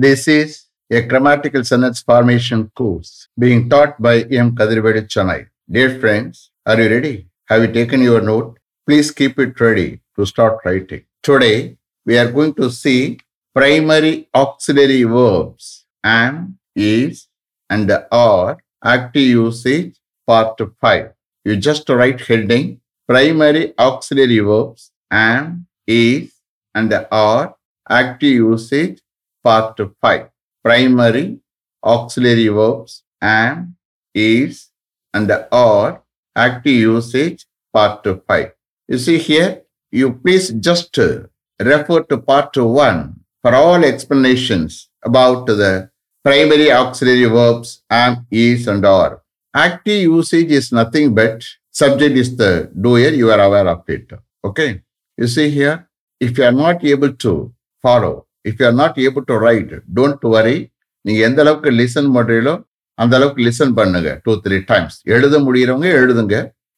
This is a grammatical sentence formation course being taught by M. Kadirvedi Chennai. Dear friends, are you ready? Have you taken your note? Please keep it ready to start writing. Today, we are going to see primary auxiliary verbs am, is, and are active usage part 5. You just write heading primary auxiliary verbs am, is, and are active usage part 5. Primary auxiliary verbs am, is, and are active usage part 5. You see here, you please just uh, refer to part 1 for all explanations about the primary auxiliary verbs am, is, and are. Active usage is nothing but subject is the doer, you are aware of it. Okay. You see here, if you are not able to follow, if you are not able to write don't worry நீங்கள் எந்த அளவுக்கு listen பண்ணுறீங்களோ அந்த அளவுக்கு listen பண்ணுங்க. Two three times எழுத முடிகிறவங்க எழுதுங்க.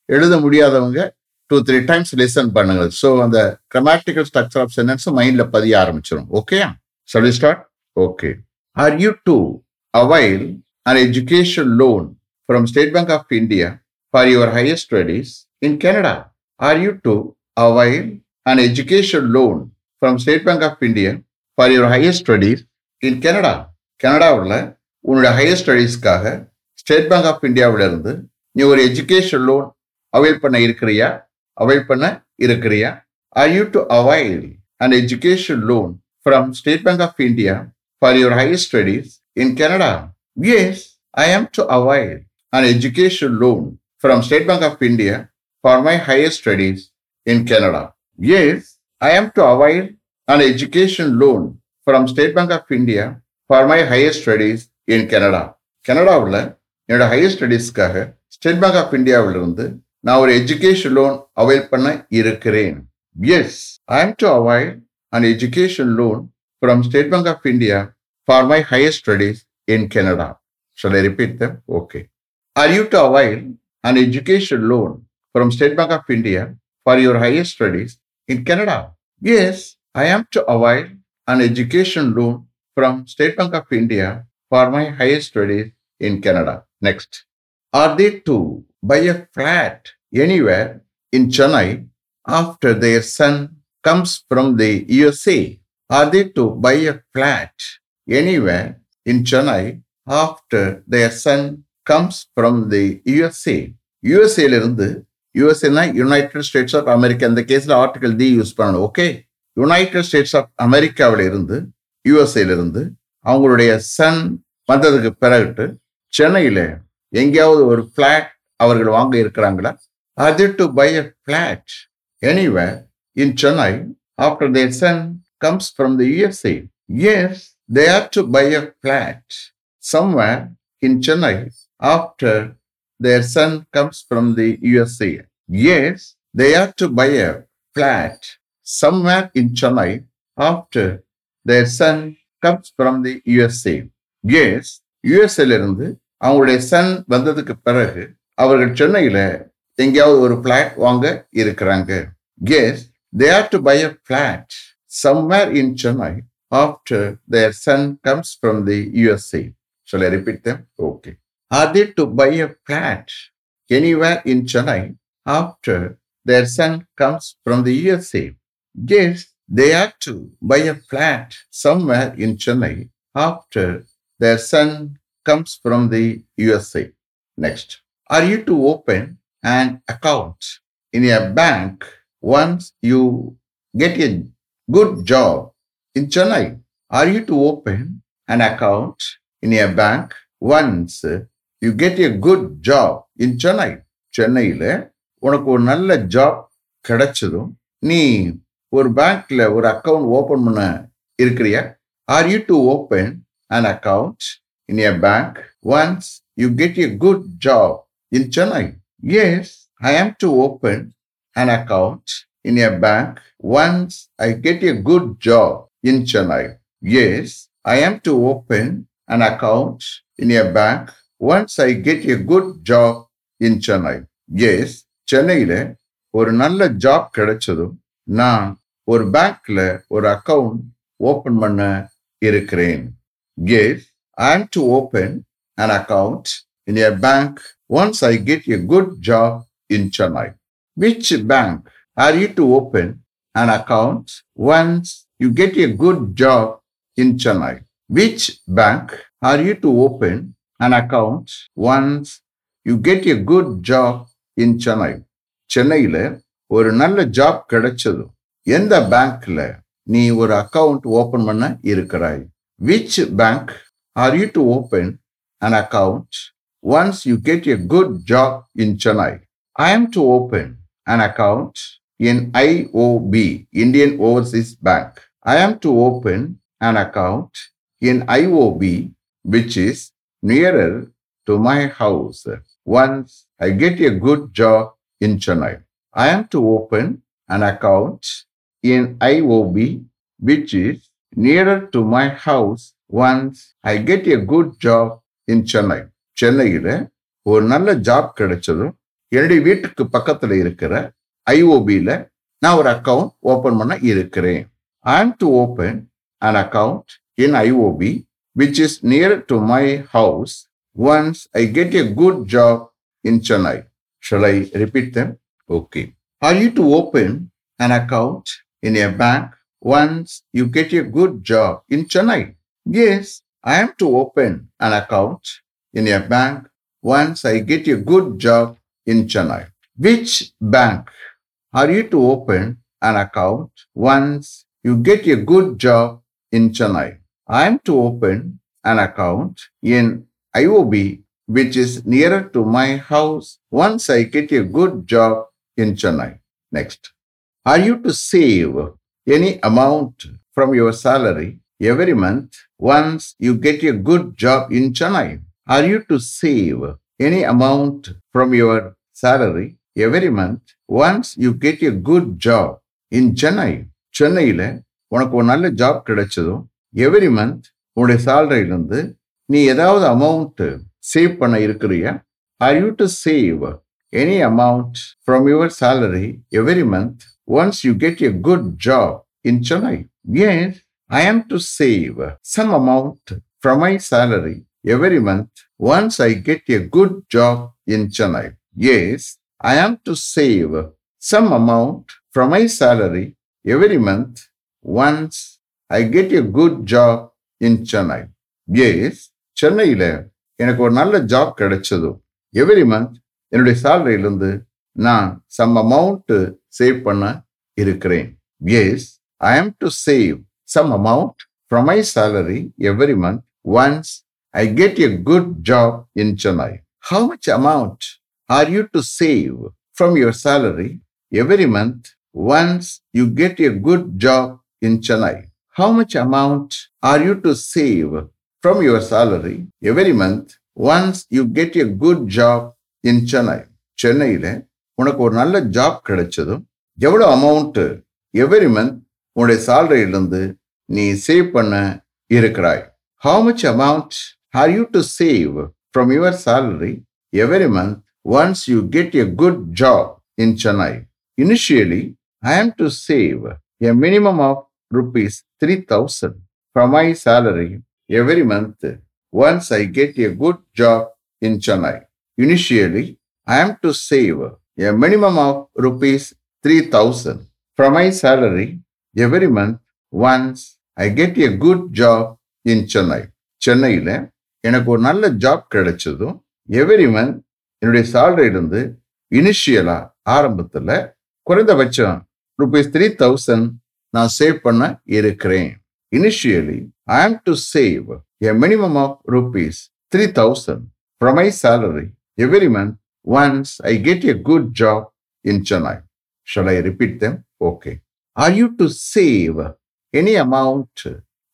எழுத முடியாதவங்க டூ த்ரீ டைம்ஸ் லிசன் பண்ணுங்க. ஸோ அந்த கிரமாட்டிக்கல் ஸ்ட்ரக்சர் ஆஃப் சென்டென்ஸ் மைண்டில் பதிய ஆரம்பிச்சிடும் ஓகே சொல்லி start okay are you to avail an education loan from State Bank of India for your higher studies in Canada are you to avail an education loan from State Bank of India for your higher studies in Canada கனடாவில் உன்னோட higher ஸ்டடீஸ்க்காக State Bank of இந்தியாவிலிருந்து நீ ஒரு education loan avail பண்ண இருக்கிறியா? Avail பண்ண இருக்கிறியா? Are you to avail an education loan from State Bank of India for your higher studies in Canada yes I am to avail an education loan from State Bank of India for my higher studies in Canada yes I am to avail an education loan from State Bank of India for my higher studies in Canada கனடாவில் என்னோட higher ஸ்டடீஸ்க்காக State Bank of இந்தியாவில் இருந்து நான் ஒரு education loan avail பண்ண இருக்கிறேன் yes I am to avail an education loan from State Bank of India for my higher studies in Canada Shall I repeat them? Okay. Are you to avail an education loan from State Bank of India for your higher studies in Canada? Yes, I am to avail an education loan from State Bank of India for my higher studies in Canada. Next. Are they to buy a flat anywhere in Chennai after their son comes from the USA? Are they to buy a flat anywhere in Chennai after their son comes from the USA? USA இருந்து யூஎஸ்ஏனா United States of America இந்த கேஸ்ல article D use பண்ணணும் okay United States of அமெரிக்காவில இருந்து யூஎஸ்ஏலிருந்து அவங்களுடைய son வந்ததுக்கு பிறகுட்டு சென்னையில எங்கேயாவது ஒரு பிளாட் அவர்கள் வாங்க இருக்கிறாங்களா அது to buy a flat anyway in Chennai after their son comes from the USA yes they are to buy a flat somewhere in Chennai after their son comes from the USA. Yes they are to buy a flat somewhere in Chennai after their son comes from the USA. Yes யுஎஸ்ஏலேருந்து அவங்களுடைய son வந்ததுக்கு பிறகு அவர்கள் சென்னையில் எங்கேயாவது ஒரு flat வாங்க இருக்கிறாங்க. Yes they are to buy a flat somewhere in Chennai after their son comes from the USA சொல்ல repeat them okay are they to buy a flat anywhere in Chennai after their son comes from the USA Yes, they are to buy a flat somewhere in Chennai after their son comes from the USA. Next, are you to open an account in a bank once you get a good job in Chennai? Are you to open an account in a bank once you get a good job in Chennai சென்னையில் உனக்கு ஒரு நல்ல job கிடைச்சதும் நீ ஒரு பேங்க்ல ஒரு account open பண்ண இருக்கிறியா? Are you to open an account in a bank once you get a good job in Chennai yes I am to open an account in a bank once I get a good job in Chennai yes I am to open an account in a bank once I get a good job in Chennai yes சென்னையில ஒரு நல்ல job கிடைச்சதும் நான் ஒரு பேங்க்ல ஒரு account open பண்ண இருக்கிறேன் Yes, I am to open an account in a bank once I get a good job in Chennai. Which bank are you to open an account once you get a good job in Chennai? Which bank are you to open an account once you get a good job in Chennai? சென்னையில ஒரு நல்ல job கிடைச்சது எந்த பேங்க்ல நீ ஒரு account open பண்ண இருக்கிறாய் which bank are you to open an account once you get a good job in Chennai. I am to open an account in IOB, Indian Overseas Bank. I am to open an account in IOB, which is nearer to my house once I get a good job in Chennai. I am to open an account in IOB, which is nearer to my house once I get a good job in Chennai. சென்னையில் ஒரு நல்ல job கிடைச்சதும் என்னுடைய வீட்டுக்கு பக்கத்தில் இருக்கிற ஐஓபியில் நான் ஒரு account open பண்ண இருக்கிறேன். I am to open an account in IOB which is near to my house once I get a good job in Chennai shall I repeat them okay are you to open an account in a bank once you get a good job in Chennai? Yes, I am to open an account in a bank once I get a good job in Chennai. Which bank are you to open an account once you get a good job in Chennai? I am to open an account in IOB, which is nearer to my house once I get a good job in Chennai. Next. Are you to save any amount from your salary every month once you get a good job in Chennai? Are you to save any amount from your salary every month once you get a good job in Chennai? சென்னையில உனக்கு ஒரு நல்ல job கிடைச்சதும் every month உன்னுடைய சேலரியிலிருந்து நீ ஏதாவது amount save பண்ண இருக்கிறியா are you to save any amount from your salary every month once you get a good job in Chennai. Yes, I am to save some amount from my salary every month once I get a good job in Chennai. Yes, I am to save some amount from my salary every month once I get a good job in Chennai yes சென்னையில் எனக்கு ஒரு நல்ல job கிடைச்சதும் every month என்னுடைய சேலரியிலேருந்து நான் some amount save பண்ண இருக்கிறேன் yes I am to save some amount from my salary every month once I get a good job in Chennai. How much amount are you to save from your salary every month once you get a good job in Chennai? How much amount are you to save from your salary every month once you get a good job in Chennai? சென்னையில உனக்கு ஒரு நல்ல job கிடைச்சதும் எவ்வளோ amount every month உன்னுடைய சேலரியிலிருந்து நீ save பண்ண இருக்கிறாய். How much amount are you to save from your salary every month once you get a good job in Chennai initially I am to save a minimum of rupees three thousand from my salary every month once I get a good job in Chennai initially I am to save a minimum of rupees 3000 from my salary every month once I get a good job in Chennai. சென்னையில் எனக்கு ஒரு நல்ல job கிடைச்சதும் every month என்னுடைய சேலரியிலிருந்து இனிஷியலாக ஆரம்பத்தில் குறைந்தபட்சம் rupees three thousand நான் save பண்ண இருக்கிறேன் initially I am to save a minimum of rupees three thousand from my salary every month Once I get a good job in Chennai. Shall I repeat them? Okay. Are you to save any amount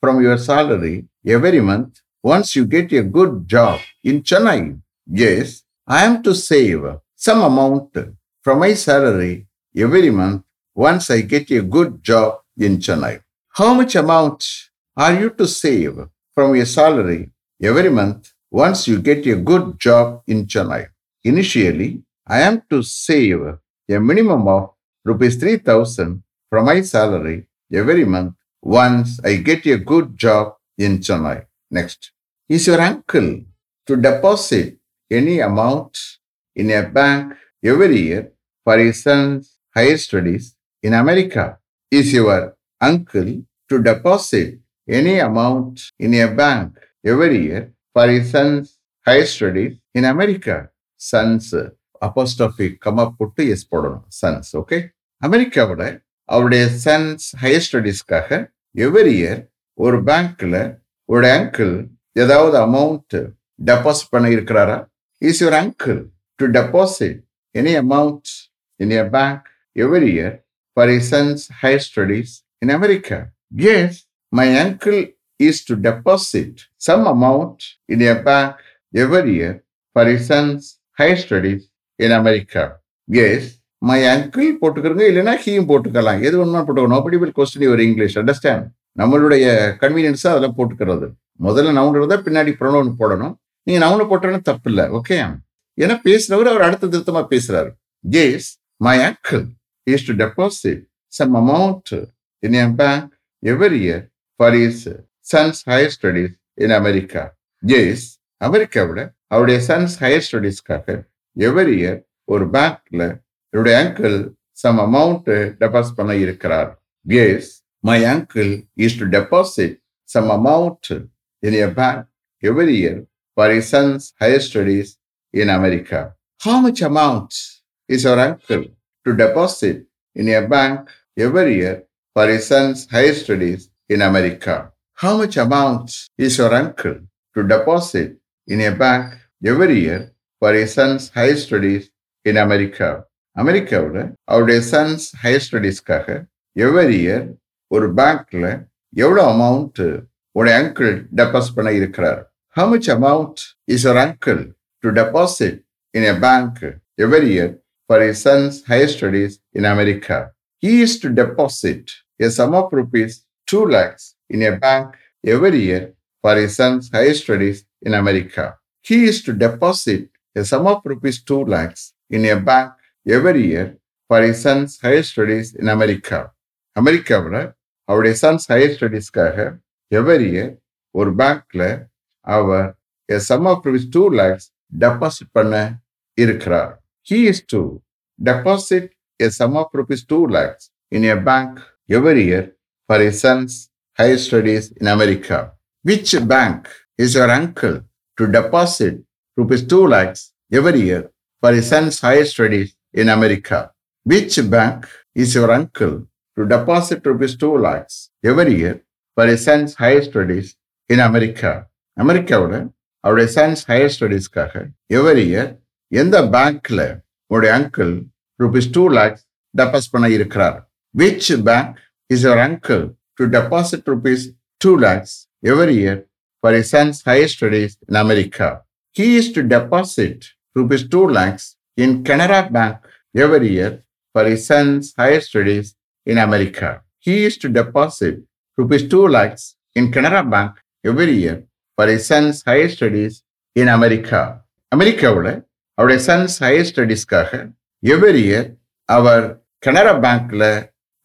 from your salary every month once you get a good job in Chennai? Yes. I am to save some amount from my salary every month once I get a good job in Chennai. How much amount are you to save from your salary every month once you get a good job in Chennai? Initially, I am to save a minimum of rupees 3000 from my salary every month once I get a good job in Chennai. Next, is your uncle to deposit any amount in a bank every year for his son's higher studies in America? Is your uncle to deposit any amount in a bank every year for his son's higher studies in America? Son's apostrophe comma போட்டு S போடணும். Sons okay அமெரிக்காவோட அவருடைய sons higher ஸ்டடீஸ்க்காக every year ஒரு பேங்க்ல ஒரு uncle ஏதாவது amount deposit பண்ண இருக்கிறாரா? Is your uncle to deposit any amount in a bank every year for his son's higher studies in America yes my uncle is to deposit some amount in a bank every year for his son's higher studies in America yes my uncle போட்டுக்கிறங்க இல்லைன்னா ஹீயும் போட்டுக்கலாம். எது வேணுமா போட்டுக்கணும் அப்படி will question your English understand நம்மளுடைய கன்வீனியன்ஸாக அதெல்லாம் போட்டுக்கிறது. முதல்ல நவுன்றத பின்னாடி ப்ரொனவுன் போடணும். நீங்கள் நவுனை போட்டோன்னு தப்பு இல்லை ஓகே ஏன்னா பேசுறவர் அவர் அடுத்த திருத்தமாக பேசுறாரு. Yes my uncle is to deposit some amount in an bank every year for his son's higher studies in America yes அமெரிக்காவோட அவருடைய சன்ஸ் ஹையர் ஸ்டடீஸ்க்காக எவரி இயர் ஒரு பேங்க்ல என்னுடைய அங்கிள் சம் அமௌண்ட் டெபாசிட் பண்ண இருக்கிறார். Yes my uncle is to deposit some amount in a bank every year for his son's higher studies in America how much amount is your uncle to deposit in a bank every year for his son's higher studies in America how much amount is your uncle to deposit in a bank every year for his son's higher studies in America? அமெரிக்காவில் அவருடைய sons higher ஸ்டடீஸ்க்காக every year ஒரு பேங்க்ல எவ்வளோ amount உடைய uncle deposit பண்ண இருக்கிறார் how much amount is your uncle to deposit in a bank every year for his son's higher studies in America. He is to deposit a sum of rupees 2 lakhs in a bank every year for his son's higher studies in America. He is to deposit a sum of rupees 2 lakhs in a bank every year for his son's higher studies in America. அமெரிக்காவில் அவருடைய sons higher ஸ்டடீஸ்க்காக every year ஒரு பேங்க்ல அவர் a sum of rupees 2 lakhs deposit பண்ண இருக்கிறார் he is to deposit a sum of rupees 2 lakhs in a bank every year for his son's higher studies in America. Which bank Is your uncle to deposit rupees 2 lakhs every year for his son's higher studies in America? Which bank is your uncle to deposit rupees 2 lakhs every year for his son's higher studies in America? அமெரிக்காவோட அவருடைய sons higher ஸ்டடீஸ்க்காக every year எந்த பேங்க்ல உங்களுடைய uncle rupees two lakhs deposit பண்ண இருக்கிறார் which bank is your uncle to deposit rupees two lakhs every year for his son's higher studies in America. He is to deposit rupees 2 lakhs in Canara Bank every year for his son's higher studies in America. He is to deposit rupees 2 lakhs in Canara Bank every year for his son's higher studies in America. அமெரிக்காவில் அவருடைய sons higher ஸ்டடீஸ்க்காக every year அவர் கனரா பேங்க்ல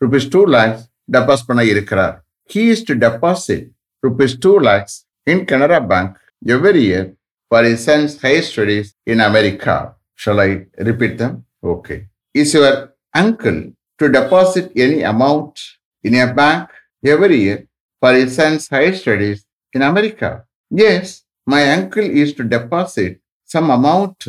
rupees two lakhs deposit பண்ண இருக்கிறார் he is to deposit rupees two lakhs in Canara Bank every year for his son's higher studies in America. Shall I repeat them? Okay. Is your uncle to deposit any amount in a bank every year for his son's higher studies in America? Yes, my uncle is to deposit some amount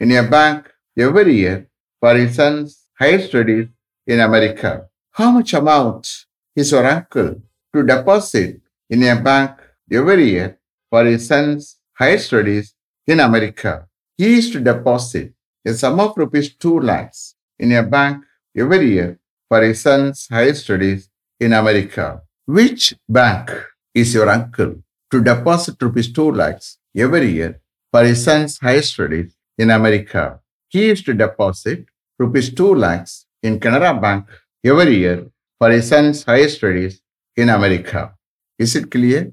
in a bank every year for his son's higher studies in America. How much amount is your uncle to deposit in a bank every year for his son's higher studies in America? He is to deposit a sum of rupees 2 lakhs in a bank every year for his son's higher studies in America. Which bank is your uncle to deposit rupees 2 lakhs every year for his son's higher studies in America? He is to deposit rupees 2 lakhs in Canara Bank every year for his son's higher studies in America. Is it clear?